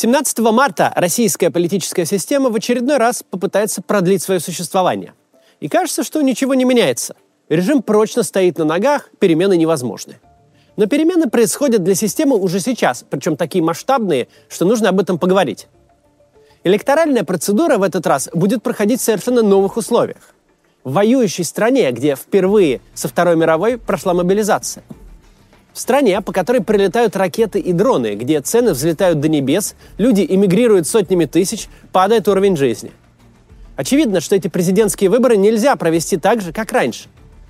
17 марта российская политическая система в очередной раз попытается продлить свое существование. И кажется, что ничего не меняется. Режим прочно стоит на ногах, перемены невозможны. Но перемены происходят для системы уже сейчас, причем такие масштабные, что нужно об этом поговорить. Электоральная процедура в этот раз будет проходить в совершенно новых условиях. В воюющей стране, где впервые со Второй мировой прошла мобилизация – в стране, по которой прилетают ракеты и дроны, где цены взлетают до небес, люди эмигрируют сотнями тысяч, падает уровень жизни. Очевидно, что эти президентские выборы нельзя провести так же, как раньше.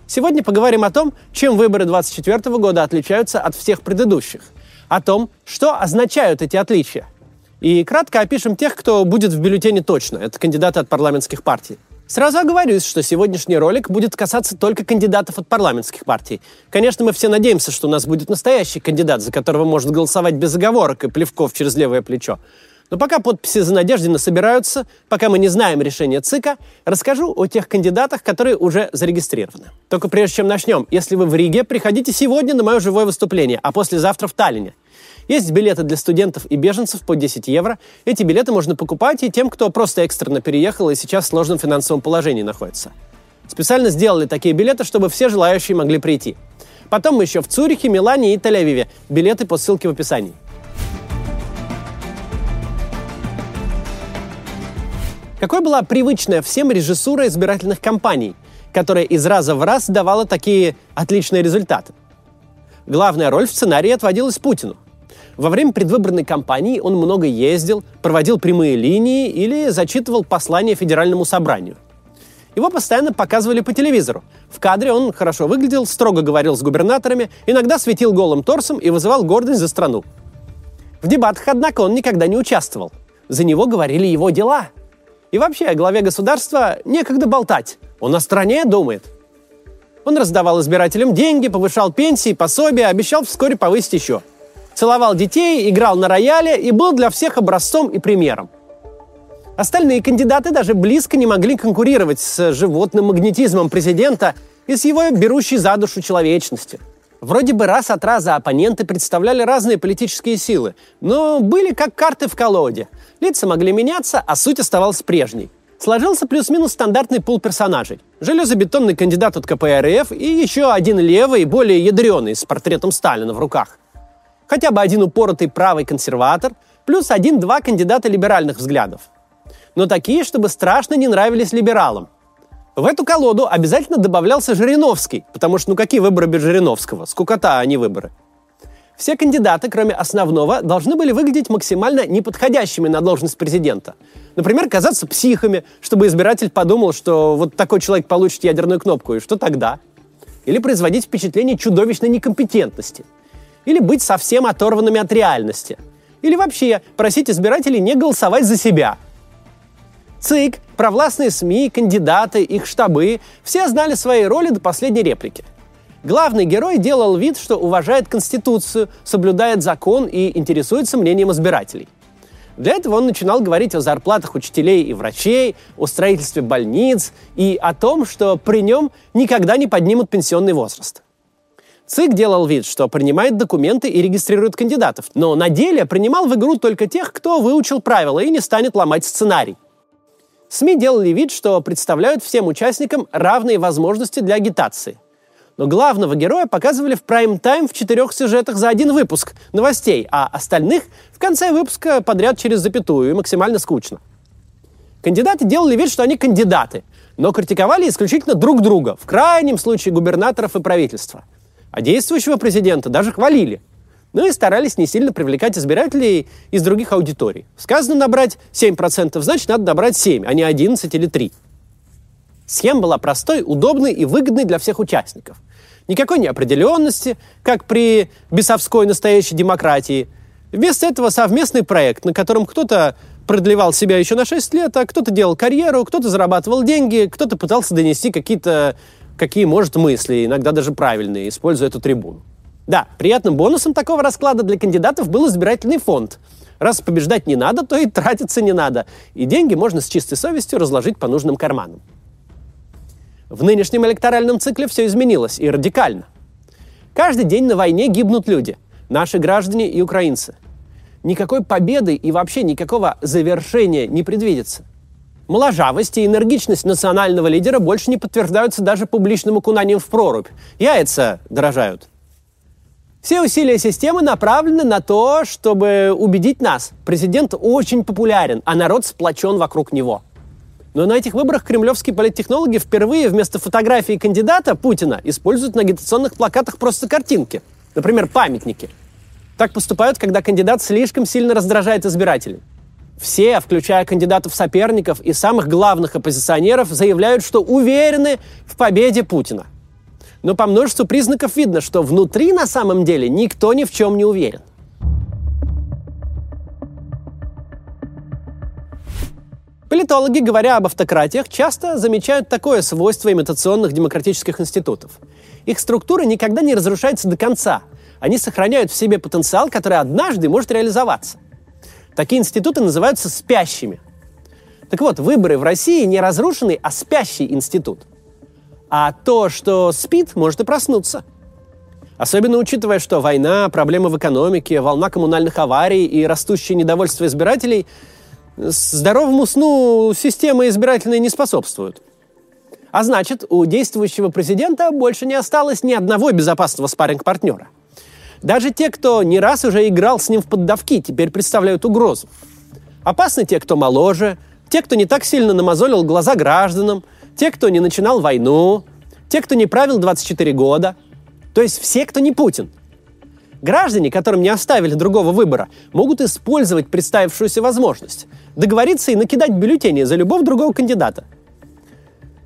Сегодня поговорим о том, чем выборы 2024 года отличаются от всех предыдущих. О том, что означают эти отличия. И кратко опишем тех, кто будет в бюллетене точно. Это кандидаты от парламентских партий. Сразу оговорюсь, что сегодняшний ролик будет касаться только кандидатов от парламентских партий. Конечно, мы все надеемся, что у нас будет настоящий кандидат, за которого может голосовать без оговорок и плевков через левое плечо. Но пока подписи за Надеждина собираются, пока мы не знаем решения ЦИКа, расскажу о тех кандидатах, которые уже зарегистрированы. Только прежде чем начнем, если вы в Риге, приходите сегодня на мое живое выступление, а послезавтра в Таллине – есть билеты для студентов и беженцев по 10 евро. Эти билеты можно покупать и тем, кто просто экстренно переехал и сейчас в сложном финансовом положении находится. Специально сделали такие билеты, чтобы все желающие могли прийти. Потом мы еще в Цюрихе, Милане и Тель-Авиве. Билеты по ссылке в описании. Какой была привычная всем режиссура избирательных кампаний, которая из раза в раз давала такие отличные результаты? Главная роль в сценарии отводилась Путину – во время предвыборной кампании он много ездил, проводил прямые линии или зачитывал послания Федеральному собранию. Его постоянно показывали по телевизору. В кадре он хорошо выглядел, строго говорил с губернаторами, иногда светил голым торсом и вызывал гордость за страну. В дебатах, однако, он никогда не участвовал. За него говорили его дела. И вообще, о главе государства некогда болтать. Он о стране думает. Он раздавал избирателям деньги, повышал пенсии, пособия, обещал вскоре повысить еще – целовал детей, играл на рояле и был для всех образцом и примером. Остальные кандидаты даже близко не могли конкурировать с животным магнетизмом президента и с его берущей за душу человечностью. Вроде бы раз от раза оппоненты представляли разные политические силы, но были как карты в колоде. Лица могли меняться, а суть оставалась прежней. Сложился плюс-минус стандартный пул персонажей. Железобетонный кандидат от КПРФ и еще один левый, более ядреный, с портретом Сталина в руках хотя бы один упоротый правый консерватор, плюс один-два кандидата либеральных взглядов. Но такие, чтобы страшно не нравились либералам. В эту колоду обязательно добавлялся Жириновский, потому что ну какие выборы без Жириновского? Скукота, а не выборы. Все кандидаты, кроме основного, должны были выглядеть максимально неподходящими на должность президента. Например, казаться психами, чтобы избиратель подумал, что вот такой человек получит ядерную кнопку, и что тогда? Или производить впечатление чудовищной некомпетентности – или быть совсем оторванными от реальности, или вообще просить избирателей не голосовать за себя. ЦИК, провластные СМИ, кандидаты, их штабы – все знали свои роли до последней реплики. Главный герой делал вид, что уважает Конституцию, соблюдает закон и интересуется мнением избирателей. Для этого он начинал говорить о зарплатах учителей и врачей, о строительстве больниц и о том, что при нем никогда не поднимут пенсионный возраст. ЦИК делал вид, что принимает документы и регистрирует кандидатов, но на деле принимал в игру только тех, кто выучил правила и не станет ломать сценарий. СМИ делали вид, что представляют всем участникам равные возможности для агитации. Но главного героя показывали в прайм-тайм в четырех сюжетах за один выпуск новостей, а остальных в конце выпуска подряд через запятую и максимально скучно. Кандидаты делали вид, что они кандидаты, но критиковали исключительно друг друга, в крайнем случае губернаторов и правительства – а действующего президента даже хвалили. Ну и старались не сильно привлекать избирателей из других аудиторий. Сказано набрать 7%, значит, надо набрать 7, а не 11 или 3. Схема была простой, удобной и выгодной для всех участников. Никакой неопределенности, как при бесовской настоящей демократии. Вместо этого совместный проект, на котором кто-то продлевал себя еще на 6 лет, а кто-то делал карьеру, кто-то зарабатывал деньги, кто-то пытался донести какие-то какие может мысли, иногда даже правильные, используя эту трибуну. Да, приятным бонусом такого расклада для кандидатов был избирательный фонд. Раз побеждать не надо, то и тратиться не надо. И деньги можно с чистой совестью разложить по нужным карманам. В нынешнем электоральном цикле все изменилось и радикально. Каждый день на войне гибнут люди. Наши граждане и украинцы. никакой победы и вообще никакого завершения не предвидится. Моложавость и энергичность национального лидера больше не подтверждаются даже публичным окунанием в прорубь. Яйца дорожают. Все усилия системы направлены на то, чтобы убедить нас. Президент очень популярен, а народ сплочен вокруг него. Но на этих выборах кремлевские политтехнологи впервые вместо фотографии кандидата Путина используют на агитационных плакатах просто картинки. Например, памятники. Так поступают, когда кандидат слишком сильно раздражает избирателей. Все, включая кандидатов-соперников и самых главных оппозиционеров, заявляют, что уверены в победе Путина. Но по множеству признаков видно, что внутри на самом деле никто ни в чем не уверен. Политологи, говоря об автократиях, часто замечают такое свойство имитационных демократических институтов. Их структура никогда не разрушается до конца. Они сохраняют в себе потенциал, который однажды может реализоваться. Такие институты называются спящими. Так вот, выборы в России не разрушенный, а спящий институт. А то, что спит, может и проснуться. Особенно учитывая, что война, проблемы в экономике, волна коммунальных аварий и растущее недовольство избирателей здоровому сну системы избирательной не способствуют. А значит, у действующего президента больше не осталось ни одного безопасного спарринг-партнера – даже те, кто не раз уже играл с ним в поддавки, теперь представляют угрозу. Опасны те, кто моложе, те, кто не так сильно намазолил глаза гражданам, те, кто не начинал войну, те, кто не правил 24 года. То есть все, кто не Путин. Граждане, которым не оставили другого выбора, могут использовать представившуюся возможность, договориться и накидать бюллетени за любого другого кандидата.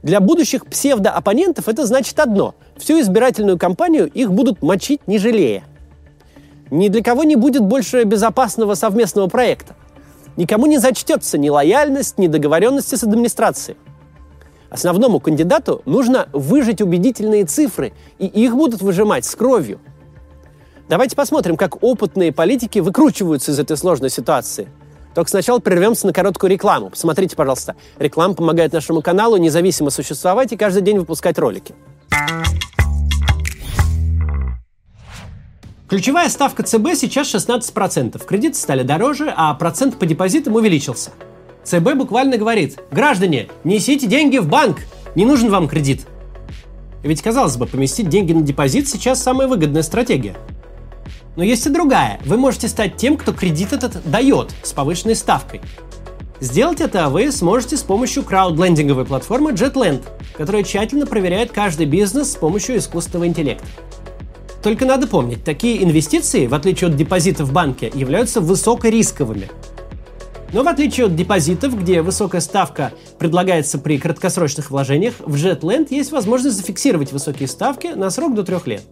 Для будущих псевдооппонентов это значит одно – всю избирательную кампанию их будут мочить не жалея – ни для кого не будет больше безопасного совместного проекта. Никому не зачтется ни лояльность, ни договоренности с администрацией. Основному кандидату нужно выжить убедительные цифры, и их будут выжимать с кровью. Давайте посмотрим, как опытные политики выкручиваются из этой сложной ситуации. Только сначала прервемся на короткую рекламу. Посмотрите, пожалуйста. Реклама помогает нашему каналу независимо существовать и каждый день выпускать ролики. Ключевая ставка ЦБ сейчас 16%. Кредиты стали дороже, а процент по депозитам увеличился. ЦБ буквально говорит, граждане, несите деньги в банк, не нужен вам кредит. Ведь, казалось бы, поместить деньги на депозит сейчас самая выгодная стратегия. Но есть и другая. Вы можете стать тем, кто кредит этот дает с повышенной ставкой. Сделать это вы сможете с помощью краудлендинговой платформы JetLand, которая тщательно проверяет каждый бизнес с помощью искусственного интеллекта. Только надо помнить, такие инвестиции, в отличие от депозита в банке, являются высокорисковыми. Но в отличие от депозитов, где высокая ставка предлагается при краткосрочных вложениях, в JetLand есть возможность зафиксировать высокие ставки на срок до трех лет.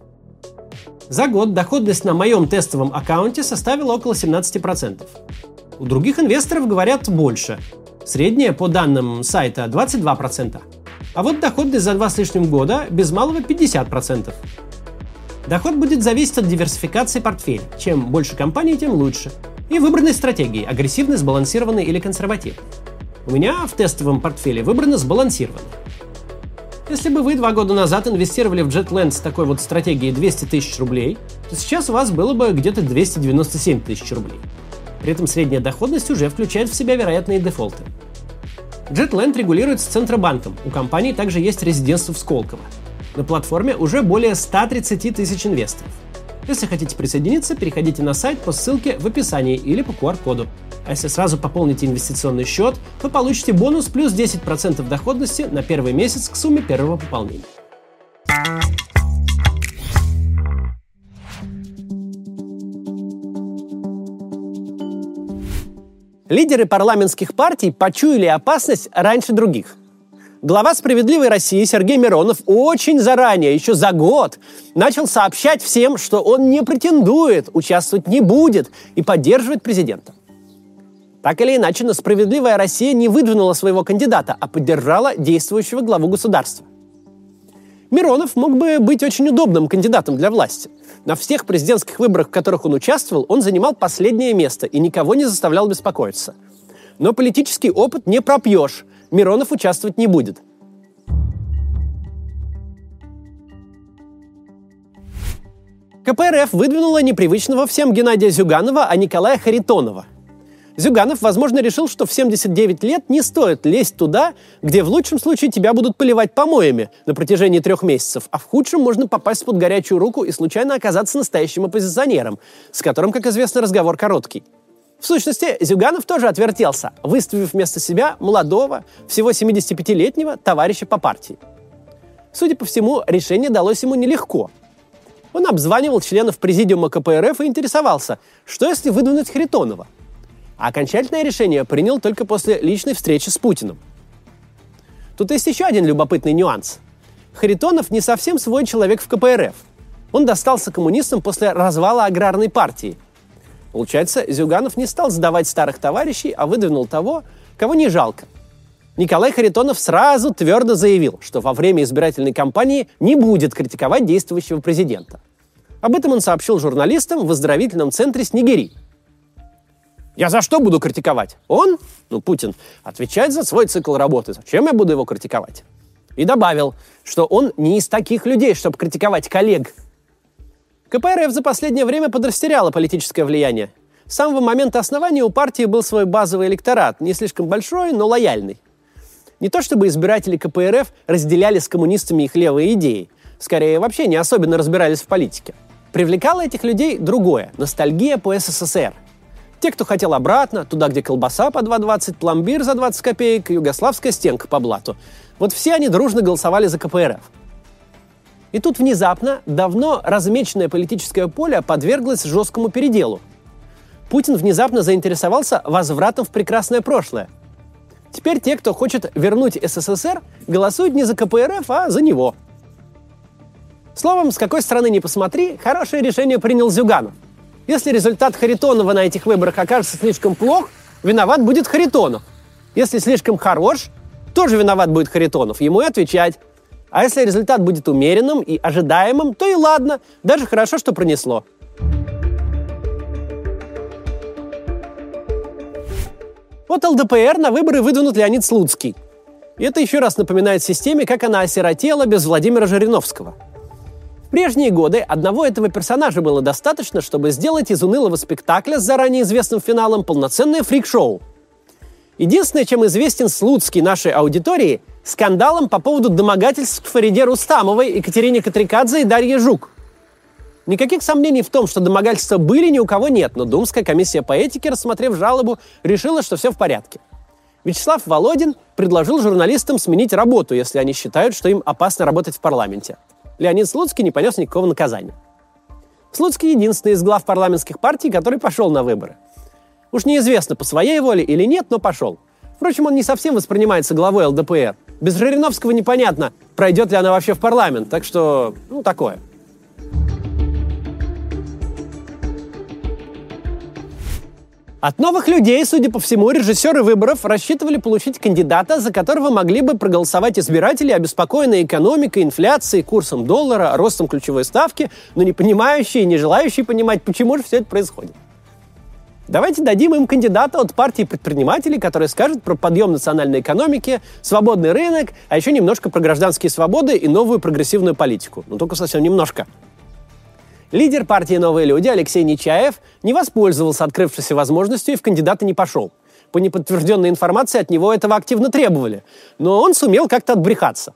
За год доходность на моем тестовом аккаунте составила около 17%. У других инвесторов говорят больше. Средняя, по данным сайта, 22%. А вот доходность за два с лишним года без малого 50%. Доход будет зависеть от диверсификации портфеля. Чем больше компаний, тем лучше. И выбранной стратегии – агрессивной, сбалансированной или консервативной. У меня в тестовом портфеле выбрано сбалансированно. Если бы вы два года назад инвестировали в JetLand с такой вот стратегией 200 тысяч рублей, то сейчас у вас было бы где-то 297 тысяч рублей. При этом средняя доходность уже включает в себя вероятные дефолты. JetLand регулируется Центробанком. У компании также есть резидентство в Сколково. На платформе уже более 130 тысяч инвесторов. Если хотите присоединиться, переходите на сайт по ссылке в описании или по QR-коду. А если сразу пополните инвестиционный счет, то получите бонус плюс 10% доходности на первый месяц к сумме первого пополнения. Лидеры парламентских партий почуяли опасность раньше других. Глава «Справедливой России» Сергей Миронов очень заранее, еще за год, начал сообщать всем, что он не претендует, участвовать не будет и поддерживает президента. Так или иначе, но «Справедливая Россия» не выдвинула своего кандидата, а поддержала действующего главу государства. Миронов мог бы быть очень удобным кандидатом для власти. На всех президентских выборах, в которых он участвовал, он занимал последнее место и никого не заставлял беспокоиться. Но политический опыт не пропьешь, Миронов участвовать не будет. КПРФ выдвинула непривычного всем Геннадия Зюганова, а Николая Харитонова. Зюганов, возможно, решил, что в 79 лет не стоит лезть туда, где в лучшем случае тебя будут поливать помоями на протяжении трех месяцев, а в худшем можно попасть под горячую руку и случайно оказаться настоящим оппозиционером, с которым, как известно, разговор короткий. В сущности, Зюганов тоже отвертелся, выставив вместо себя молодого, всего 75-летнего товарища по партии. Судя по всему, решение далось ему нелегко. Он обзванивал членов президиума КПРФ и интересовался, что если выдвинуть Харитонова. А окончательное решение принял только после личной встречи с Путиным. Тут есть еще один любопытный нюанс. Харитонов не совсем свой человек в КПРФ. Он достался коммунистам после развала аграрной партии – Получается, Зюганов не стал сдавать старых товарищей, а выдвинул того, кого не жалко. Николай Харитонов сразу твердо заявил, что во время избирательной кампании не будет критиковать действующего президента. Об этом он сообщил журналистам в оздоровительном центре Снегири. Я за что буду критиковать? Он, ну, Путин, отвечает за свой цикл работы. Зачем я буду его критиковать? И добавил, что он не из таких людей, чтобы критиковать коллег, КПРФ за последнее время подрастеряла политическое влияние. С самого момента основания у партии был свой базовый электорат, не слишком большой, но лояльный. Не то чтобы избиратели КПРФ разделяли с коммунистами их левые идеи, скорее вообще не особенно разбирались в политике. Привлекало этих людей другое – ностальгия по СССР. Те, кто хотел обратно, туда, где колбаса по 2,20, пломбир за 20 копеек, югославская стенка по блату. Вот все они дружно голосовали за КПРФ – и тут внезапно давно размеченное политическое поле подверглось жесткому переделу. Путин внезапно заинтересовался возвратом в прекрасное прошлое. Теперь те, кто хочет вернуть СССР, голосуют не за КПРФ, а за него. Словом, с какой стороны не посмотри, хорошее решение принял Зюганов. Если результат Харитонова на этих выборах окажется слишком плох, виноват будет Харитонов. Если слишком хорош, тоже виноват будет Харитонов. Ему и отвечать. А если результат будет умеренным и ожидаемым, то и ладно, даже хорошо, что пронесло. Вот ЛДПР на выборы выдвинут Леонид Слуцкий. И это еще раз напоминает системе, как она осиротела без Владимира Жириновского. В прежние годы одного этого персонажа было достаточно, чтобы сделать из унылого спектакля с заранее известным финалом полноценное фрик-шоу. Единственное, чем известен Слуцкий нашей аудитории – скандалом по поводу домогательств к Фариде Рустамовой, Екатерине Катрикадзе и Дарье Жук. Никаких сомнений в том, что домогательства были, ни у кого нет, но Думская комиссия по этике, рассмотрев жалобу, решила, что все в порядке. Вячеслав Володин предложил журналистам сменить работу, если они считают, что им опасно работать в парламенте. Леонид Слуцкий не понес никакого наказания. Слуцкий единственный из глав парламентских партий, который пошел на выборы. Уж неизвестно, по своей воле или нет, но пошел. Впрочем, он не совсем воспринимается главой ЛДПР. Без Жириновского непонятно, пройдет ли она вообще в парламент. Так что, ну, такое. От новых людей, судя по всему, режиссеры выборов рассчитывали получить кандидата, за которого могли бы проголосовать избиратели, обеспокоенные экономикой, инфляцией, курсом доллара, ростом ключевой ставки, но не понимающие и не желающие понимать, почему же все это происходит. Давайте дадим им кандидата от партии предпринимателей, который скажет про подъем национальной экономики, свободный рынок, а еще немножко про гражданские свободы и новую прогрессивную политику. Ну, только совсем немножко. Лидер партии «Новые люди» Алексей Нечаев не воспользовался открывшейся возможностью и в кандидаты не пошел. По неподтвержденной информации от него этого активно требовали. Но он сумел как-то отбрехаться.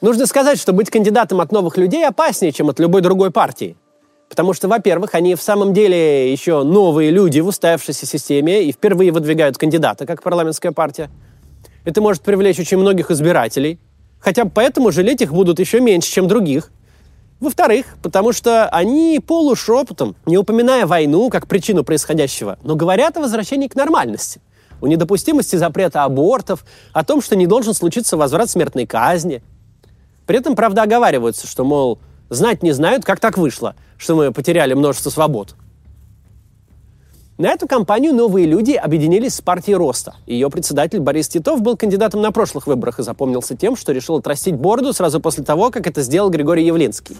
Нужно сказать, что быть кандидатом от новых людей опаснее, чем от любой другой партии – Потому что, во-первых, они в самом деле еще новые люди в устоявшейся системе и впервые выдвигают кандидата, как парламентская партия. Это может привлечь очень многих избирателей. Хотя поэтому жалеть их будут еще меньше, чем других. Во-вторых, потому что они полушепотом, не упоминая войну как причину происходящего, но говорят о возвращении к нормальности, о недопустимости запрета абортов, о том, что не должен случиться возврат смертной казни. При этом, правда, оговариваются, что, мол, знать не знают, как так вышло – что мы потеряли множество свобод. На эту кампанию новые люди объединились с партией Роста. Ее председатель Борис Титов был кандидатом на прошлых выборах и запомнился тем, что решил отрастить бороду сразу после того, как это сделал Григорий Явлинский.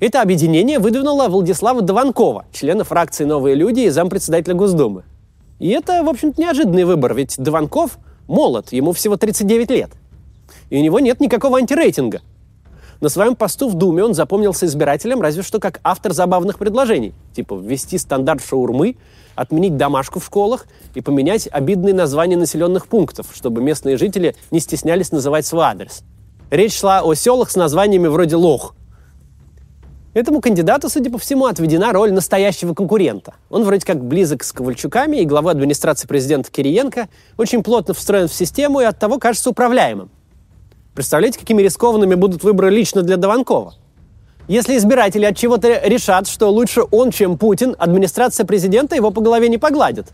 Это объединение выдвинуло Владислава Дованкова, члена фракции «Новые люди» и зампредседателя Госдумы. И это, в общем-то, неожиданный выбор, ведь Дованков молод, ему всего 39 лет. И у него нет никакого антирейтинга – На своем посту в Думе он запомнился избирателям разве что как автор забавных предложений, типа ввести стандарт шаурмы, отменить домашку в школах и поменять обидные названия населенных пунктов, чтобы местные жители не стеснялись называть свой адрес. Речь шла о селах с названиями вроде Лох. Этому кандидату, судя по всему, отведена роль настоящего конкурента. Он вроде как близок с Ковальчуками, и глава администрации президента Кириенко очень плотно встроен в систему и от того кажется управляемым. Представляете, какими рискованными будут выборы лично для Дованкова? Если избиратели от чего-то решат, что лучше он, чем Путин, администрация президента его по голове не погладит.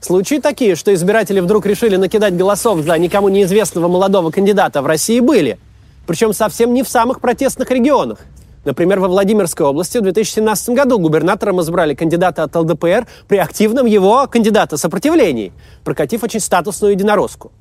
Случаи такие, что избиратели вдруг решили накидать голосов за никому неизвестного молодого кандидата в России были. Причем совсем не в самых протестных регионах. Например, во Владимирской области в 2017 году губернатором избрали кандидата от ЛДПР при активном его кандидата сопротивлении, прокатив очень статусную единороску.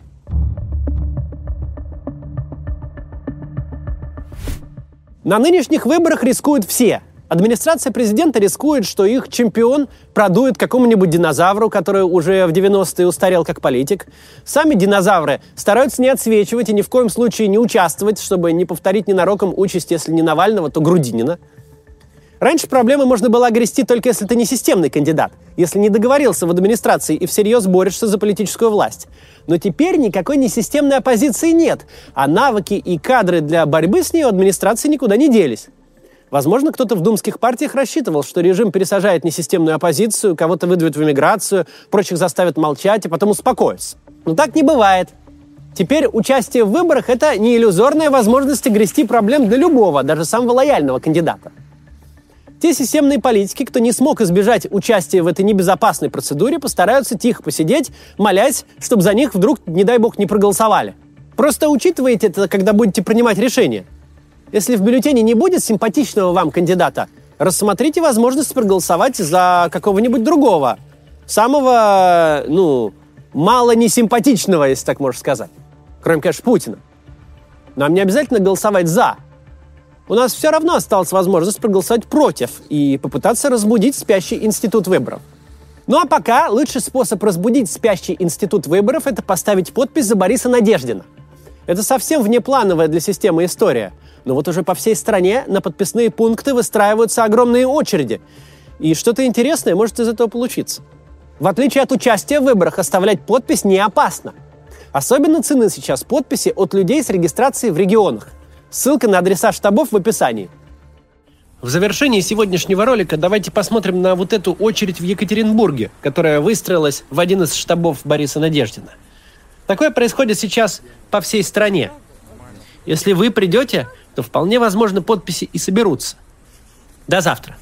На нынешних выборах рискуют все. Администрация президента рискует, что их чемпион продует какому-нибудь динозавру, который уже в 90-е устарел как политик. Сами динозавры стараются не отсвечивать и ни в коем случае не участвовать, чтобы не повторить ненароком участь, если не Навального, то Грудинина – Раньше проблемы можно было огрести только если ты не системный кандидат, если не договорился в администрации и всерьез борешься за политическую власть. Но теперь никакой несистемной оппозиции нет, а навыки и кадры для борьбы с ней у администрации никуда не делись. Возможно, кто-то в думских партиях рассчитывал, что режим пересажает несистемную оппозицию, кого-то выдавит в эмиграцию, прочих заставит молчать и потом успокоится. Но так не бывает. Теперь участие в выборах – это не иллюзорная возможность огрести проблем для любого, даже самого лояльного кандидата. Те системные политики, кто не смог избежать участия в этой небезопасной процедуре, постараются тихо посидеть, молясь, чтобы за них вдруг, не дай бог, не проголосовали. Просто учитывайте это, когда будете принимать решение. Если в бюллетене не будет симпатичного вам кандидата, рассмотрите возможность проголосовать за какого-нибудь другого, самого, ну, мало несимпатичного, если так можно сказать. Кроме, конечно, Путина. Нам не обязательно голосовать «за», у нас все равно осталась возможность проголосовать против и попытаться разбудить спящий институт выборов. Ну а пока лучший способ разбудить спящий институт выборов – это поставить подпись за Бориса Надеждина. Это совсем внеплановая для системы история. Но вот уже по всей стране на подписные пункты выстраиваются огромные очереди. И что-то интересное может из этого получиться. В отличие от участия в выборах, оставлять подпись не опасно. Особенно цены сейчас подписи от людей с регистрацией в регионах. Ссылка на адреса штабов в описании. В завершении сегодняшнего ролика давайте посмотрим на вот эту очередь в Екатеринбурге, которая выстроилась в один из штабов Бориса Надеждина. Такое происходит сейчас по всей стране. Если вы придете, то вполне возможно подписи и соберутся. До завтра.